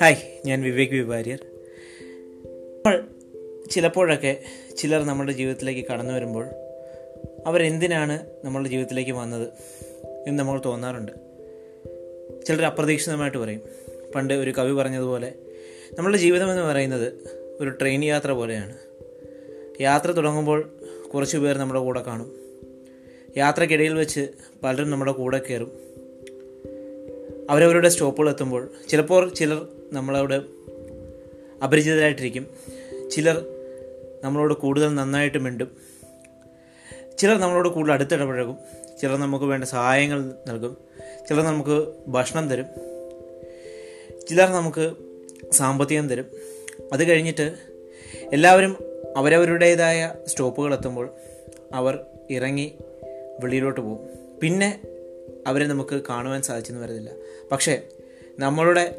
Hi ഞാൻ വിവേക് വിവാര്യർ നമ്മൾ ചിലപ്പോഴൊക്കെ ചിലർ നമ്മുടെ ജീവിതത്തിലേക്ക് കടന്നു വരുമ്പോൾ അവരെന്തിനാണ് നമ്മളുടെ ജീവിതത്തിലേക്ക് വന്നത് എന്ന് നമ്മൾ തോന്നാറുണ്ട്. ചിലർ അപ്രതീക്ഷിതമായിട്ട് പറയും. പണ്ട് ഒരു കവി പറഞ്ഞതുപോലെ നമ്മളുടെ ജീവിതം എന്ന് പറയുന്നത് ഒരു ട്രെയിൻ യാത്ര പോലെയാണ്. യാത്ര തുടങ്ങുമ്പോൾ കുറച്ച് പേർ നമ്മുടെ കൂടെ കാണും. യാത്രക്കിടയിൽ വെച്ച് പലരും നമ്മുടെ കൂടെ കയറും. അവരവരുടെ സ്റ്റോപ്പുകൾ എത്തുമ്പോൾ ചിലപ്പോൾ ചിലർ നമ്മളോട് അപരിചിതരായിട്ടിരിക്കും. ചിലർ നമ്മളോട് കൂടുതൽ നന്നായിട്ട് മിണ്ടും. ചിലർ നമ്മളോട് കൂടുതൽ അടുത്തിടപഴകും. ചിലർ നമുക്ക് വേണ്ട സഹായങ്ങൾ നൽകും. ചിലർ നമുക്ക് ഭക്ഷണം തരും. ചിലർ നമുക്ക് സാമ്പത്തികം തരും. അത് കഴിഞ്ഞിട്ട് എല്ലാവരും അവരവരുടേതായ സ്റ്റോപ്പുകൾ എത്തുമ്പോൾ അവർ ഇറങ്ങി വെളിയിലോട്ട് പോകും. പിന്നെ അവരെ നമുക്ക് കാണുവാൻ സാധിച്ചെന്ന് വരുന്നില്ല പക്ഷേ നമ്മളുടെ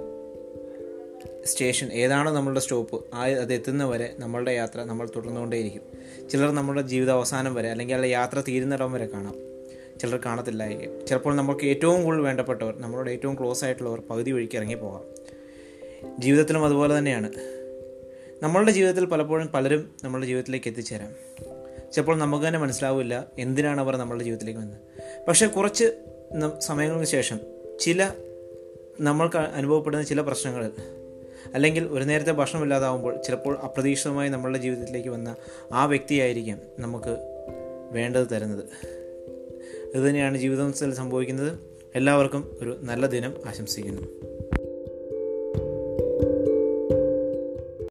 സ്റ്റേഷൻ ഏതാണോ നമ്മളുടെ സ്റ്റോപ്പ് ആ അത് എത്തുന്നവരെ നമ്മളുടെ യാത്ര നമ്മൾ തുടർന്നുകൊണ്ടേയിരിക്കും. ചിലർ നമ്മുടെ ജീവിത അവസാനം വരെ അല്ലെങ്കിൽ ആ യാത്ര തീരുന്നിടം വരെ കാണാം. ചിലർ കാണത്തില്ലായിരിക്കും. ചിലപ്പോൾ നമുക്ക് ഏറ്റവും കൂടുതൽ വേണ്ടപ്പെട്ടവർ നമ്മളോട് ഏറ്റവും ക്ലോസ് ആയിട്ടുള്ളവർ പകുതി വഴിക്ക് ഇറങ്ങി പോകാം ജീവിതത്തിലും അതുപോലെ തന്നെയാണ്. നമ്മളുടെ ജീവിതത്തിൽ പലപ്പോഴും പലരും നമ്മളുടെ ജീവിതത്തിലേക്ക് എത്തിച്ചേരാം. ചിലപ്പോൾ നമുക്ക് തന്നെ മനസ്സിലാവില്ല എന്തിനാണ് അവർ നമ്മളുടെ ജീവിതത്തിലേക്ക് വന്നത്. പക്ഷേ കുറച്ച് സമയങ്ങൾക്ക് ശേഷം ചില നമ്മൾക്ക് അനുഭവപ്പെടുന്ന ചില പ്രശ്നങ്ങൾ അല്ലെങ്കിൽ ഒരു നേരത്തെ ഭക്ഷണമില്ലാതാവുമ്പോൾ ചിലപ്പോൾ അപ്രതീക്ഷിതമായി നമ്മളുടെ ജീവിതത്തിലേക്ക് വന്ന ആ വ്യക്തിയായിരിക്കും നമുക്ക് വേണ്ടത് തരുന്നത്. ഇതുതന്നെയാണ് ജീവിതത്തിൽ സംഭവിക്കുന്നത്. എല്ലാവർക്കും ഒരു നല്ല ദിനം ആശംസിക്കുന്നു.